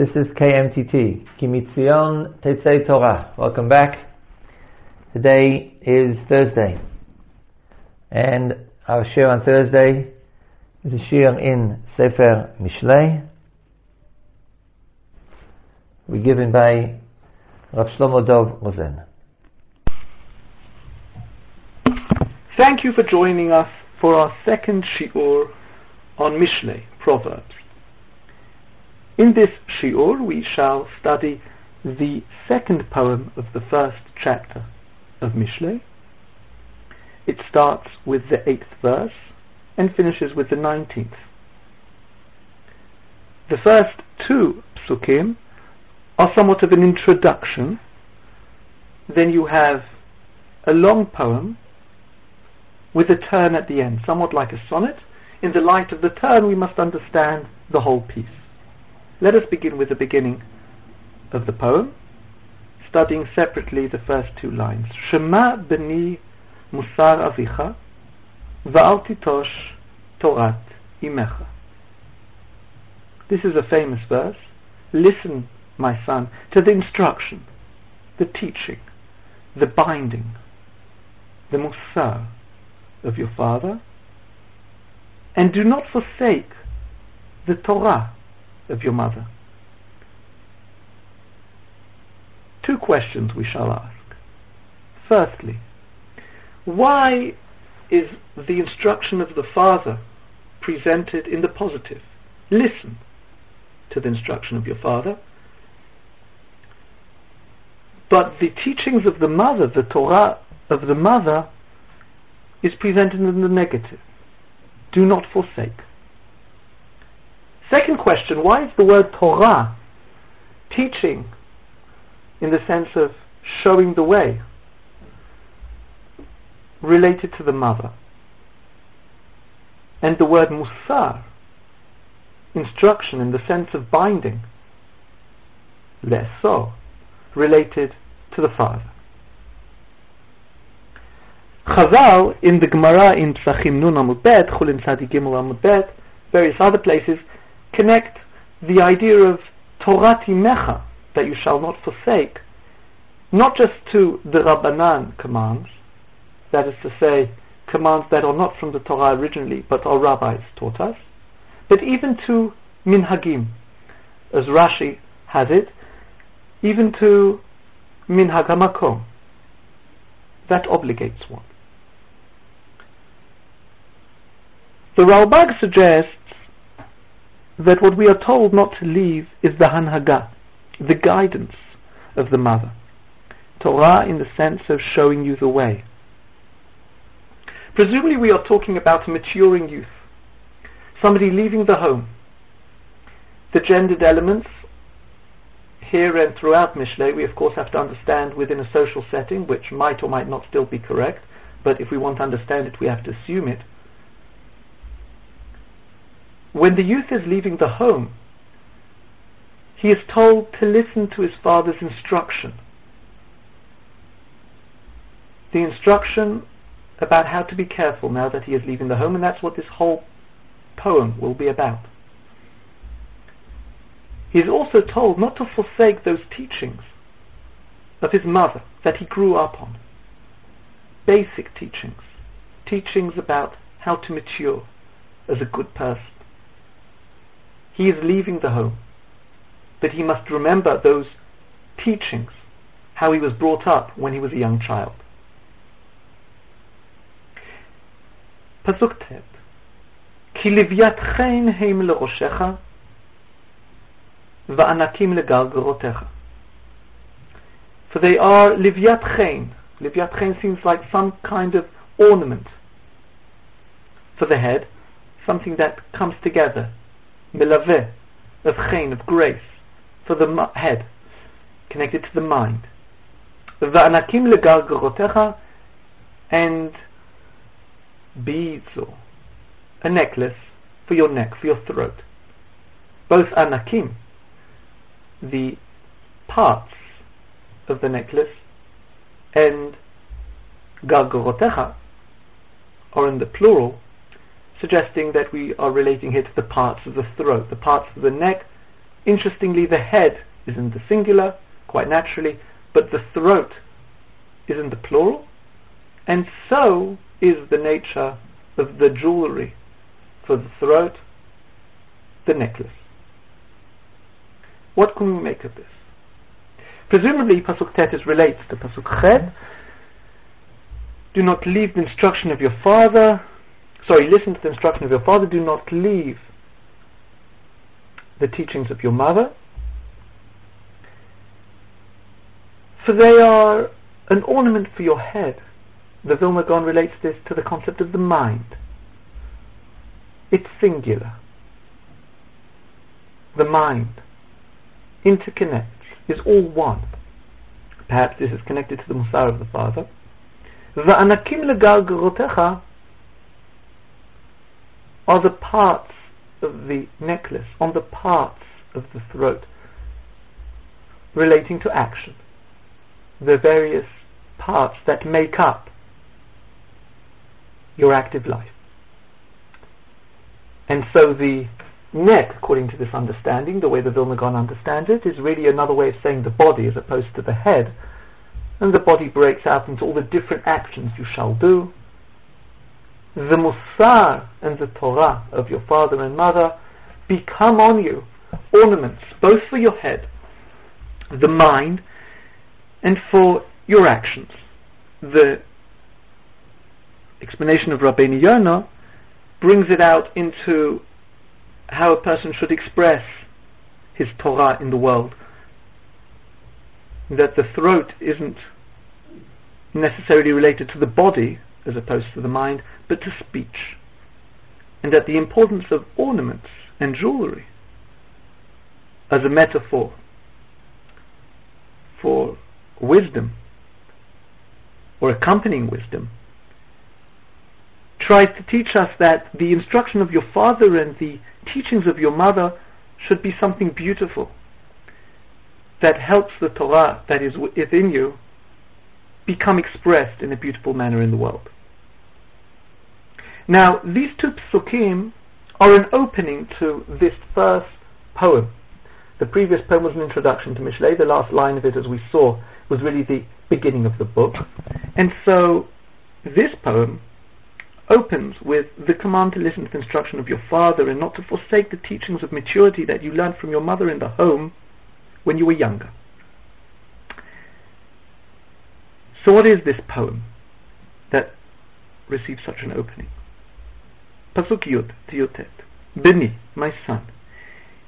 This is KMTT, Ki MiTzion Tetzei Torah. Welcome back. Today is Thursday, and our share on Thursday is a shiur in Sefer Mishlei, We're given by Rav Shlomo Dov Rosen. Thank you for joining us for our second shiur on Mishlei, Proverbs. In this shiur, we shall study the second poem of the first chapter of Mishlei. It starts with the eighth verse and finishes with the nineteenth. The first two psukim are somewhat of an introduction. Then you have a long poem with a turn at the end, somewhat like a sonnet. In the light of the turn, we must understand the whole piece. Let us begin with the beginning of the poem, studying separately the first two lines. Shema beni musar avicha va'al titosh torat imecha. This is a famous verse. Listen, my son, to the instruction, the teaching, the binding, the musar of your father, and do not forsake the Torah of your mother? Two questions we shall ask. Firstly, why is the instruction of the father presented in the positive? Listen to the instruction of your father. But the teachings of the mother, the Torah of the mother, is presented in the negative. Do not forsake. Second question, why is the word Torah, teaching, in the sense of showing the way, related to the mother? And the word Musar, instruction in the sense of binding, leso, related to the father. Chazal in the Gemara in Psachim Nun Amud Bet, Chulin Tzadi Gimel Amud Bet, various other places, connect the idea of Torah Mecha, that you shall not forsake, not just to the Rabbanan commands, that is to say, commands that are not from the Torah originally, but our rabbis taught us, but even to Minhagim, as Rashi has it, even to Minhag HaMakom, that obligates one. The Ralbag suggests that what we are told not to leave is the Hanhaga, the guidance of the mother. Torah in the sense of showing you the way. Presumably we are talking about a maturing youth, somebody leaving the home. The gendered elements here and throughout Mishlei, we of course have to understand within a social setting, which might or might not still be correct, but if we want to understand it, we have to assume it. When the youth is leaving the home, he is told to listen to his father's instruction. The instruction about how to be careful now that he is leaving the home, and that's what this whole poem will be about. He is also told not to forsake those teachings of his mother that he grew up on. Basic teachings. Teachings about how to mature as a good person He is leaving the home. But he must remember those teachings, how he was brought up when he was a young child. פסוק ט' כי לוויית חן הם לראשך וענקים לגרגרותיך. For they are livyat chen. Livyat chen seems like some kind of ornament for the head, something that comes together melaveh, of chen, of grace, for the head, connected to the mind. Va'anakim legargarotecha, and beads a necklace for your neck, for your throat. Both anakim, the parts of the necklace, and gargarotecha are in the plural, suggesting that we are relating here to the parts of the throat, the parts of the neck Interestingly, the head is in the singular, quite naturally, but the throat is in the plural, and so is the nature of the jewelry for the throat, the necklace. What can we make of this? Presumably, Pasuk Tet relates to Pasuk Chet. Do not leave the instruction of your father. Sorry, listen to the instruction of your father. Do not leave the teachings of your mother. For they are an ornament for your head. The Vilna Gaon relates this to the concept of the mind. It's singular. The mind interconnects, is all one. Perhaps this is connected to the Musar of the father. Are the parts of the necklace, on the parts of the throat, relating to action. The various parts that make up your active life. And so the neck, according to this understanding, the way the Vilna Gaon understands it, is really another way of saying the body as opposed to the head. And the body breaks out into all the different actions you shall do. The Musar and the Torah of your father and mother become on you ornaments, both for your head, the mind, and for your actions. The explanation of Rabbeinu Yonah brings it out into how a person should express his Torah in the world. That the throat isn't necessarily related to the body as opposed to the mind, but to speech. And at the importance of ornaments and jewelry as a metaphor for wisdom or accompanying wisdom tries to teach us that the instruction of your father and the teachings of your mother should be something beautiful that helps the Torah that is within you become expressed in a beautiful manner in the world. Now, these two psukim are an opening to this first poem. The previous poem was an introduction to Mishlei. The last line of it, as we saw, was really the beginning of the book. And so, this poem opens with the command to listen to the instruction of your father and not to forsake the teachings of maturity that you learned from your mother in the home when you were younger. So, what is this poem that receives such an opening? Yud, Tiyotet. Beni, my son,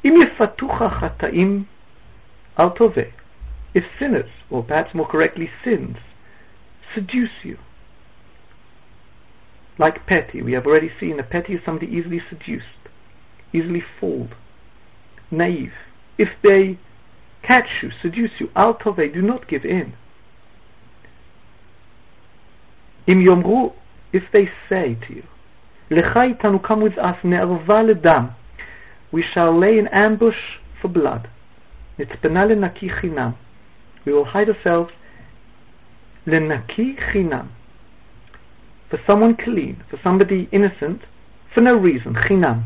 im yefatucha chataim al If sinners, or perhaps more correctly sins, seduce you, like petty, we have already seen that petty is somebody easily seduced, easily fooled, naive. If they catch you, seduce you, al tove, do not give in. Im yomru, if they say to you, lecha itanu, come with us, ne'arva ledam, we shall lay in ambush for blood. Nitzpena lenaki chinam. We will hide ourselves lenaki chinam for someone clean, for somebody innocent, for no reason, chinam.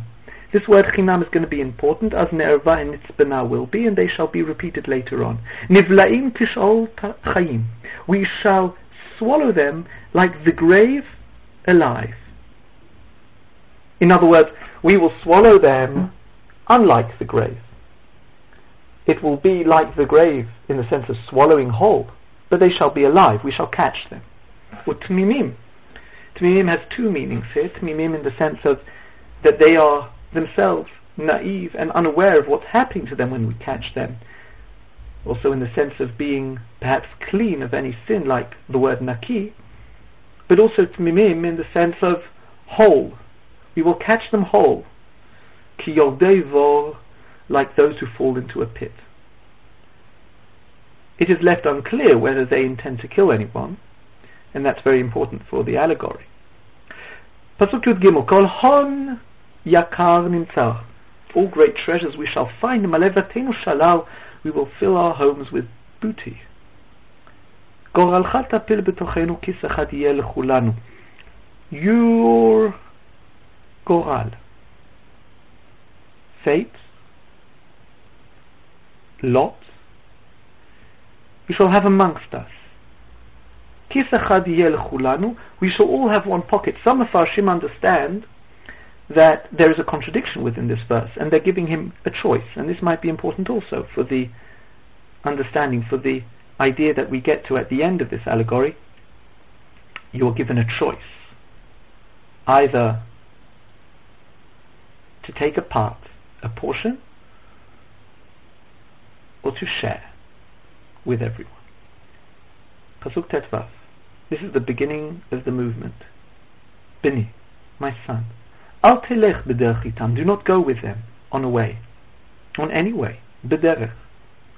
This word chinam is going to be important, as ne'erva and nitzpena will be, and they shall be repeated later on. Nivlaim tishol chayim. We shall swallow them like the grave alive. In other words, we will swallow them unlike the grave. It will be like the grave in the sense of swallowing whole, but they shall be alive. We shall catch them. Utmimim. Tmimim has two meanings here. Tmimim in the sense of that they are themselves naive and unaware of what's happening to them when we catch them. Also in the sense of being perhaps clean of any sin, like the word naki, but also tmimim in the sense of whole. We will catch them whole. Ki like those who fall into a pit. It is left unclear whether they intend to kill anyone, and that's very important for the allegory. Pasuk Yud Gimel, Kol Hon Yakar Nimtzar. All great treasures we shall find. Malevatenu Shalal, we will fill our homes with booty. גורלך תפיל בתוכנו כיס אחד יהיה לכולנו. Your גורל. Fate lot, we shall have amongst us. We shall all have one pocket. Some of our Shim understand that there is a contradiction within this verse, and they're giving him a choice. And this might be important also for the understanding, for the idea that we get to at the end of this allegory. You're given a choice. Either to take a part, a portion, or to share with everyone. Pasuk Tetvav. This is the beginning of the movement. Bini, my son. Al telech b'derech Do not go with them on a way, on any way. B'derech.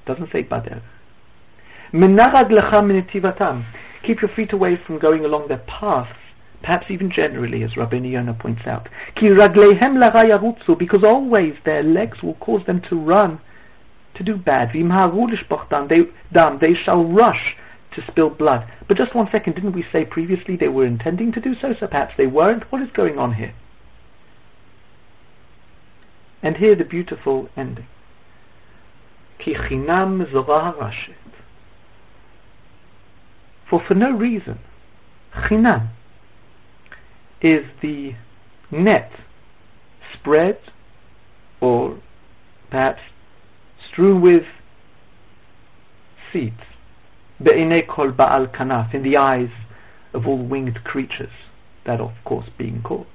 Doesn't say baderech. Menarag lecha minetivatam. Keep your feet away from going along their paths, perhaps even generally, as Rabbi Yonah points out. Ki raglehem yarutzu, because always their legs will cause them to run, to do bad. They, they shall rush to spill blood. But just one second, didn't we say previously they were intending to do so, so perhaps they weren't? What is going on here? And here the beautiful ending. Ki chinam For for no reason, chinam is the net spread or perhaps strewn with seeds Be'inei kol ba'al kanaf, in the eyes of all winged creatures, that of course being caught.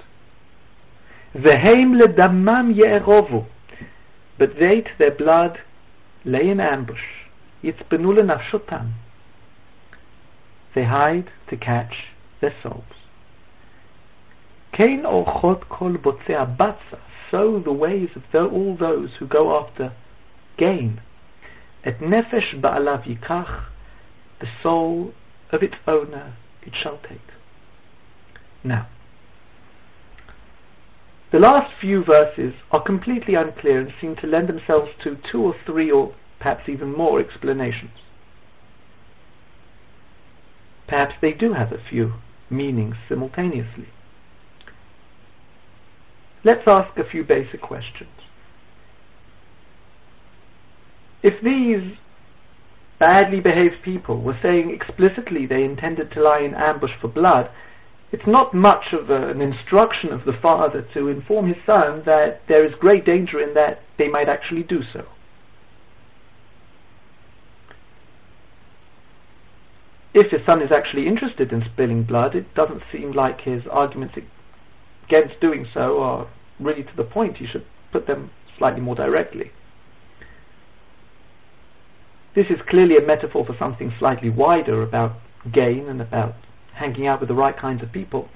Veheim ledamam ye'erovu, but they to their blood lay in ambush. Yitzpenu lenafshotam. They hide to catch their souls. Kain orchot kol botzea batza, so the ways of all those who go after gain. Et nefesh ba'alav yikach, the soul of its owner it shall take. Now, the last few verses are completely unclear and seem to lend themselves to two or three or perhaps even more explanations. Perhaps they do have a few meanings simultaneously. Let's ask a few basic questions. If these badly behaved people were saying explicitly they intended to lie in ambush for blood, it's not much of a, an instruction of the father to inform his son that there is great danger in that they might actually do so. If his son is actually interested in spilling blood, it doesn't seem like his arguments against doing so are really to the point. He should put them slightly more directly. This is clearly a metaphor for something slightly wider about gain and about hanging out with the right kinds of people.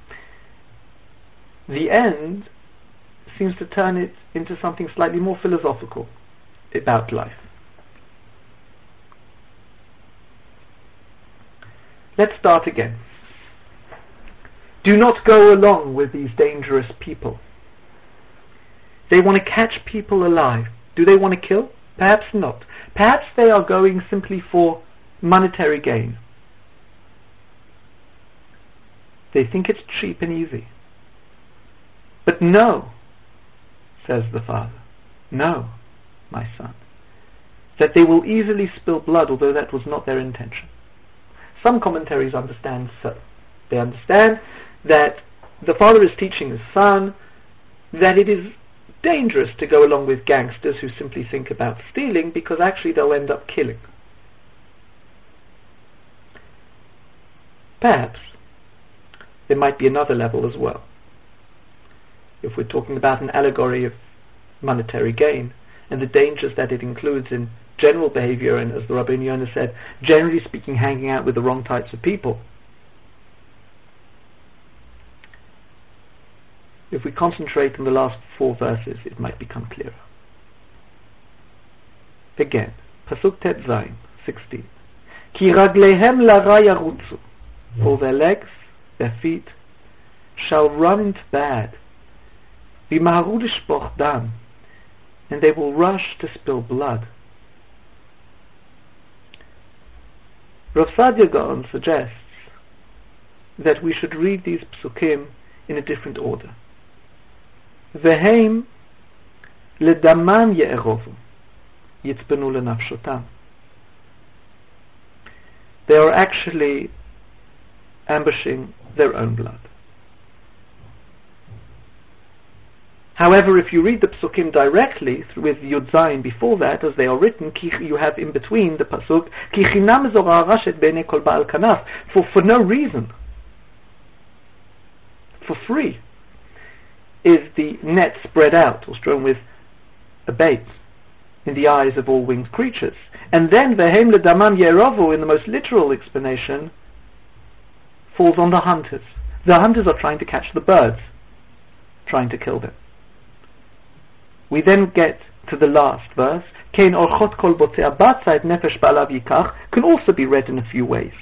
The end seems to turn it into something slightly more philosophical about life. Let's start again. Do not go along with these dangerous people. They want to catch people alive. Do they want to kill? Perhaps not. Perhaps they are going simply for monetary gain. They think it's cheap and easy. But no, says the father, no, my son, that they will easily spill blood, although that was not their intention. Some commentaries understand so. They understand that the father is teaching his son that it is dangerous to go along with gangsters who simply think about stealing because actually they'll end up killing. Perhaps there might be another level as well. If we're talking about an allegory of monetary gain and the dangers that it includes in general behavior and, as the Rabbi Yonah said, generally speaking, hanging out with the wrong types of people, If we concentrate on the last four verses, it might become clearer. Again, Pasuk Tet Zayin, 16. Ki raglehem lara yarutzu. For their legs, their feet, shall run into bad, dam, and they will rush to spill blood. Rav Saadia Gaon suggests that we should read these psukim in a different order. Veheim ledamam ye'erovu yitzpenu lenafshotam. They are actually ambushing their own blood. However, if you read the psukim directly with Yud Zayin before that, as they are written, you have in between the pasuk, Ki chinam kol ba'al kanaf, for, for no reason, for free, is the net spread out or strewn with a bait in the eyes of all winged creatures. And then vehem ledamam yerovu, in the most literal explanation, falls on the hunters. The hunters are trying to catch the birds, trying to kill them. We then get to the last verse. Kein orchot kol nefesh yikach can also be read in a few ways.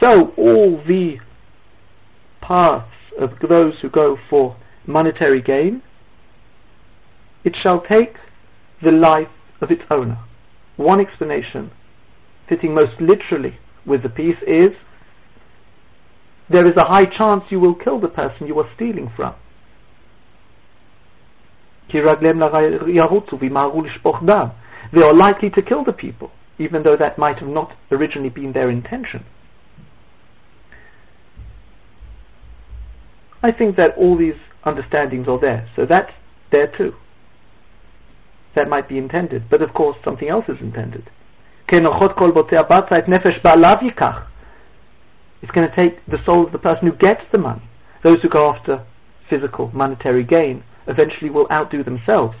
So all the paths of those who go for monetary gain, it shall take the life of its owner. One explanation, fitting most literally with the piece, is there is a high chance you will kill the person you are stealing from. They are likely to kill the people, even though that might have not originally been their intention. I think that all these understandings are there, so that's there too. That might be intended, but of course something else is intended. It's going to take the soul of the person who gets the money. Those who go after physical, monetary gain eventually will outdo themselves.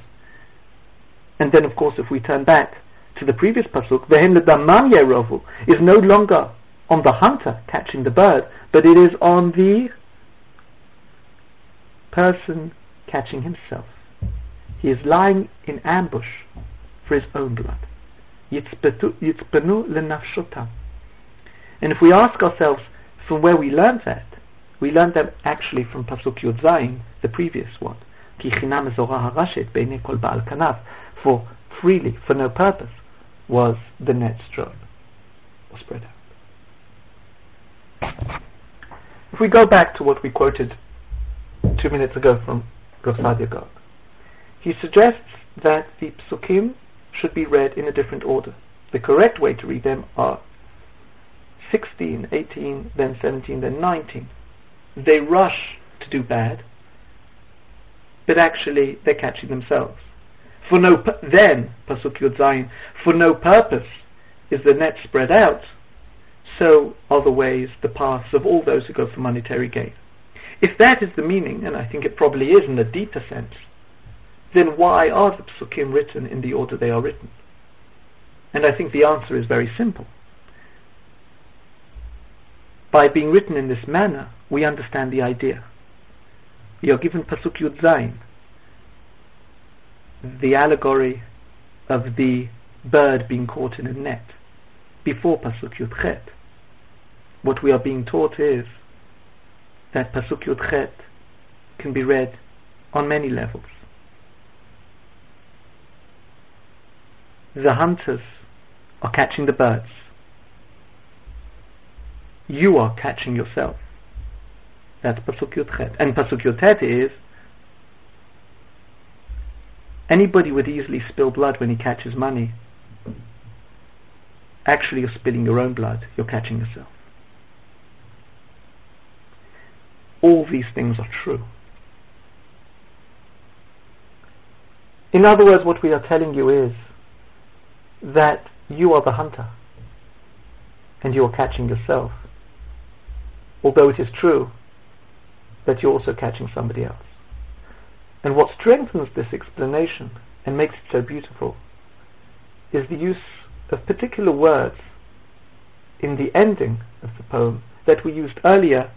And then, of course, if we turn back to the previous pasuk, vehem ledamam yerovu is no longer on the hunter catching the bird, but it is on the person catching himself. He is lying in ambush for his own blood. Yitzpenu lenafshotam. And if we ask ourselves from where we learned that, we learned that actually from Pasuk Yud Zayin, the previous one. Ki chinam harashet beinei kol baal. For freely, for no purpose, was the net stroke, or spread out. If we go back to what we quoted two minutes ago from Rav Gog, he suggests that the psukim should be read in a different order. The correct way to read them are 16, 18, then 17, then 19. They rush to do bad, but actually they're catching themselves. For no then pasuk zayin, for no purpose is the net spread out. So are the ways, the paths of all those who go for monetary gain. If that is the meaning, and I think it probably is in a deeper sense, then why are the psukim written in the order they are written? And I think the answer is very simple. By being written in this manner, we understand the idea. We are given Pasuk Yud Zayin, the allegory of the bird being caught in a net, before Pasuk Yud Chet. What we are being taught is that Pasuk Yud Chet can be read on many levels. The hunters are catching the birds. You are catching yourself. That's Pasuk Yud And Pasuk Yud is anybody would easily spill blood when he catches money. Actually, you're spilling your own blood. You're catching yourself. All these things are true. In other words, what we are telling you is that you are the hunter and you are catching yourself. Although it is true that you're also catching somebody else. And what strengthens this explanation and makes it so beautiful is the use of particular words in the ending of the poem that we used earlier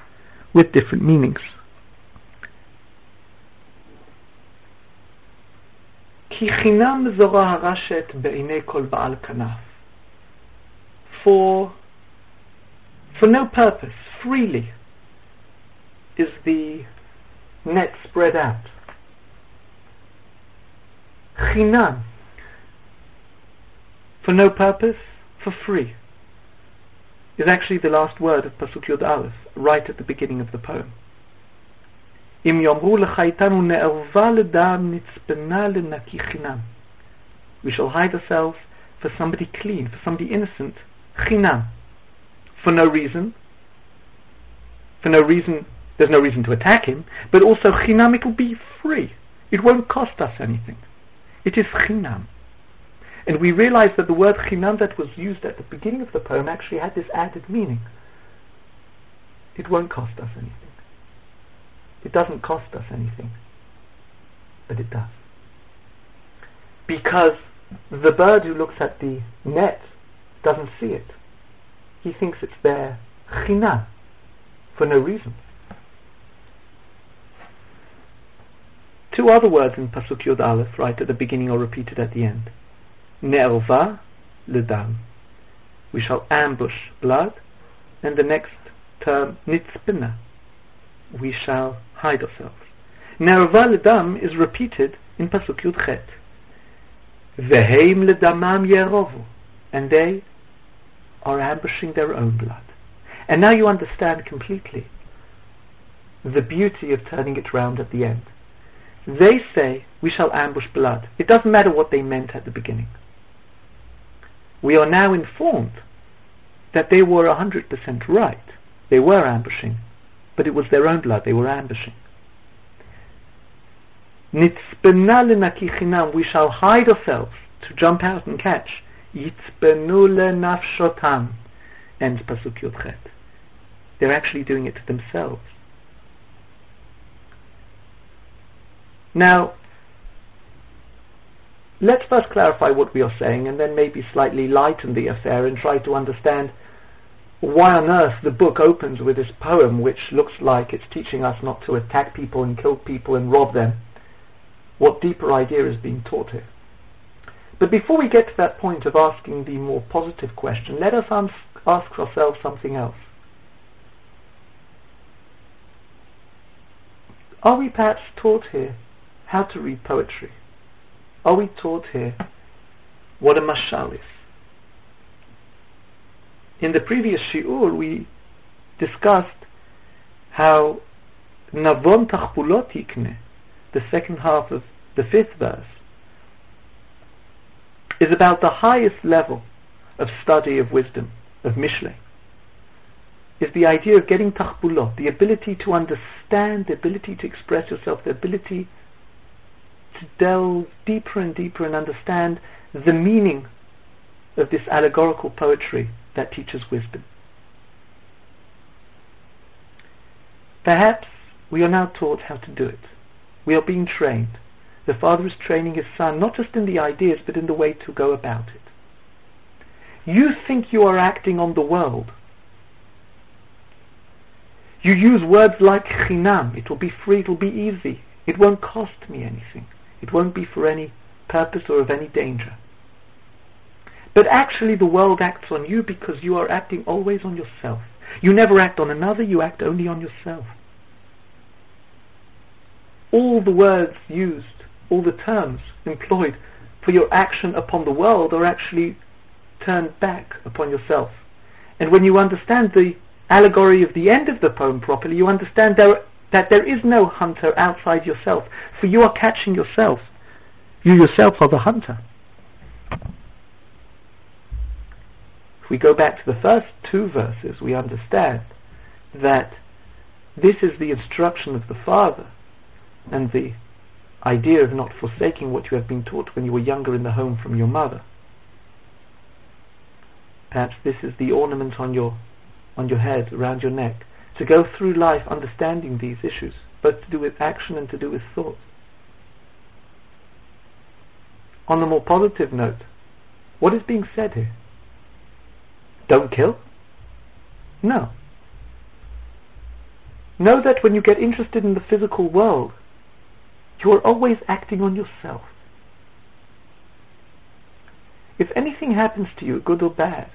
with different meanings. For, for no purpose, freely, is the net spread out. Chinam, for no purpose, for free, is actually the last word of Pasuk Yod Aleph, right at the beginning of the poem. We shall hide ourselves for somebody clean, for somebody innocent, chinam, for no reason. For no reason, there's no reason to attack him, but also chinam, it will be free. It won't cost us anything. It is chinam. And we realize that the word chinam that was used at the beginning of the poem actually had this added meaning. It won't cost us anything. It doesn't cost us anything, but it does. Because the bird who looks at the net doesn't see it. He thinks it's there china, for no reason. Two other words in Pasuk Yod Aleph, right at the beginning or repeated at the end. Ne'erva ledam. We shall ambush blood. And the next term, nitzpina. We shall hide ourselves. Ne'erva ledam is repeated in Pasuk Yud Chet. Veheim ledamam yerovu. And they are ambushing their own blood. And now you understand completely the beauty of turning it round at the end. They say, we shall ambush blood. It doesn't matter what they meant at the beginning. We are now informed that they were 100% right. They were ambushing, but it was their own blood they were ambushing. We shall hide ourselves to jump out and catch. Yitzpenu lenafshotam, ends Pasuk Yudchet. They're actually doing it to themselves. Now, let's first clarify what we are saying and then maybe slightly lighten the affair and try to understand why on earth the book opens with this poem which looks like it's teaching us not to attack people and kill people and rob them. What deeper idea is being taught here? But before we get to that point of asking the more positive question, let us ask ourselves something else. Are we perhaps taught here how to read poetry? Are we taught here what a mashal is? In the previous shiur, we discussed how Navon Tachbulot Yikne, the second half of the fifth verse, is about the highest level of study of wisdom, of Mishle. Is the idea of getting tachbulot, the ability to understand, the ability to express yourself, the ability to delve deeper and deeper and understand the meaning of this allegorical poetry that teaches wisdom. Perhaps we are now taught how to do it. We are being trained. The father is training his son not just in the ideas but in the way to go about it. You think you are acting on the world. You use words like chinam. It will be free, it will be easy. It won't cost me anything. It won't be for any purpose or of any danger. But actually, the world acts on you because you are acting always on yourself. You never act on another, you act only on yourself. All the words used, all the terms employed for your action upon the world are actually turned back upon yourself. And when you understand the allegory of the end of the poem properly, you understand there that there is no hunter outside yourself, for you are catching yourself. You yourself are the hunter. If we go back to the first two verses, we understand that this is the instruction of the Father and the idea of not forsaking what you have been taught when you were younger in the home from your mother. Perhaps this is the ornament on your on your head, around your neck, to go through life understanding these issues, both to do with action and to do with thought. On the more positive note, what is being said here? Don't kill? No. Know that when you get interested in the physical world, you are always acting on yourself. If anything happens to you, good or bad,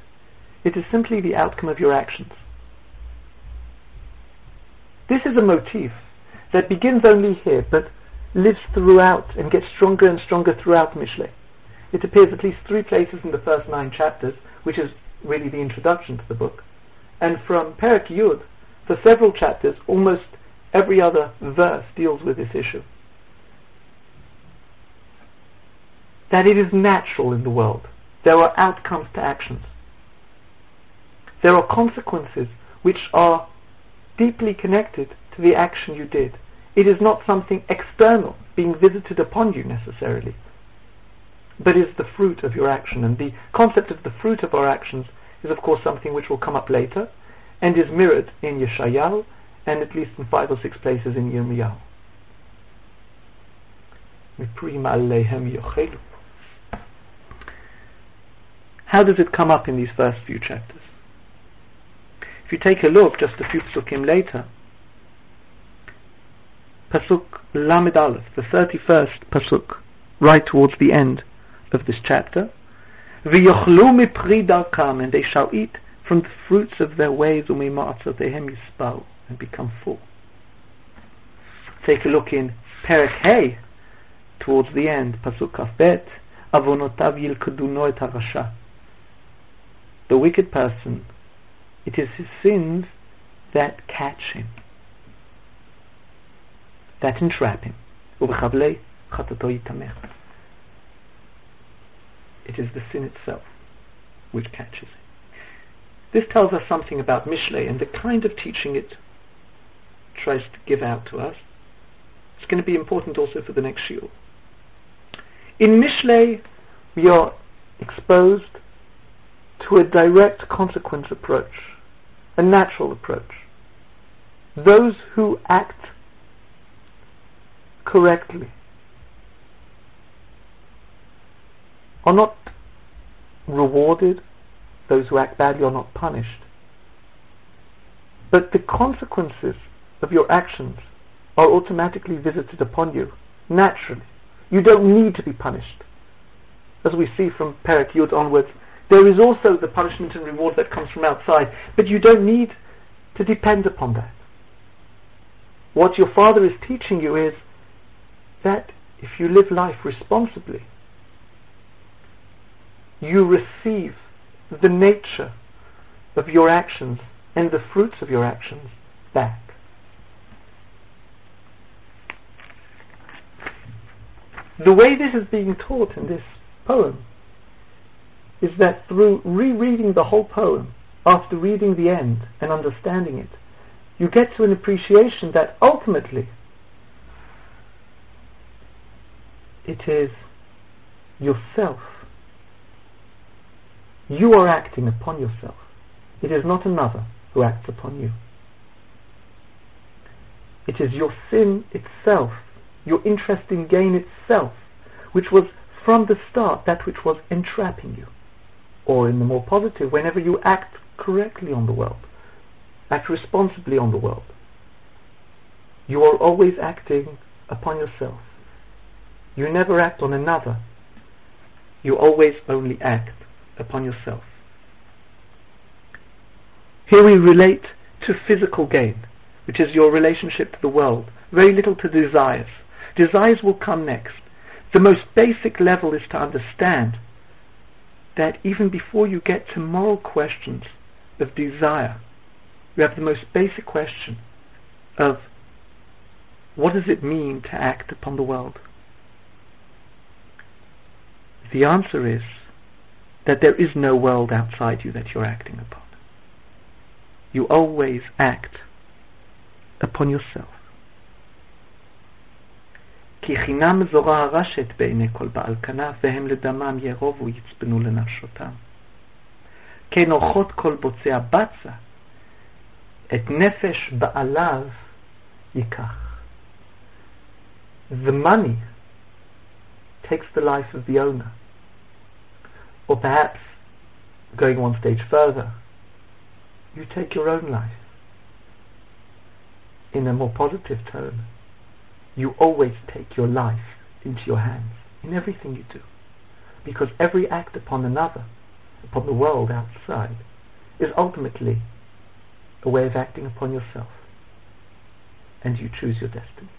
it is simply the outcome of your actions. This is a motif that begins only here, but lives throughout and gets stronger and stronger throughout Mishle. It appears at least three places in the first nine chapters, which is really the introduction to the book. And from Perak Yud, for several chapters, almost every other verse deals with this issue. That it is natural in the world there are outcomes to actions. There are consequences which are deeply connected to the action you did. It is not something external being visited upon you necessarily, but is the fruit of your action. And the concept of the fruit of our actions is, of course, something which will come up later and is mirrored in Yeshayahu and at least in five or six places in Yirmiyahu. How does it come up in these first few chapters? If you take a look just a few psukim later, Pasuk Lamed Aleph, the 31st Pasuk, right towards the end of this chapter, V'yochlu mipri darkam, and they shall eat from the fruits of their ways, umima'atzotehem yispau, and become full. Take a look in Perek towards the end, Pasuk Kafbet, Avonotav yilkaduno et harasha. The wicked person, it is his sins that catch him that entrap him. It is the sin itself which catches him. This tells us something about Mishle and the kind of teaching it tries to give out to us. It's going to be important also for the next shiur. In Mishle, we are exposed to a direct consequence approach, a natural approach. Those who act correctly are not rewarded, those who act badly are not punished. But the consequences of your actions are automatically visited upon you, naturally. You don't need to be punished. As we see from Perek Yud onwards, there is also the punishment and reward that comes from outside, but you don't need to depend upon that. What your father is teaching you is that if you live life responsibly, you receive the nature of your actions and the fruits of your actions back. The way this is being taught in this poem is that through rereading the whole poem, after reading the end and understanding it, you get to an appreciation that ultimately it is yourself. You are acting upon yourself. It is not another who acts upon you. It is your sin itself, your interest in gain itself, which was from the start that which was entrapping you. Or in the more positive, whenever you act correctly on the world, act responsibly on the world, you are always acting upon yourself. You never act on another. You always only act upon yourself. Here we relate to physical gain, which is your relationship to the world, very little to desires. Desires will come next. The most basic level is to understand that even before you get to moral questions of desire, you have the most basic question of what does it mean to act upon the world? The answer is that there is no world outside you that you're acting upon. You always act upon yourself. כי חינם זורה הרשת בעיני כל בעל כנף, והם לדמם ירובו יצפנו לנפשותם. כן אורחות כל בוצע בצע, את נפש בעליו ייקח. The money takes the life of the owner. Or perhaps, going one stage further, you take your own life. In a more positive tone, you always take your life into your hands in everything you do. Because every act upon another, upon the world outside, is ultimately a way of acting upon yourself. And you choose your destiny.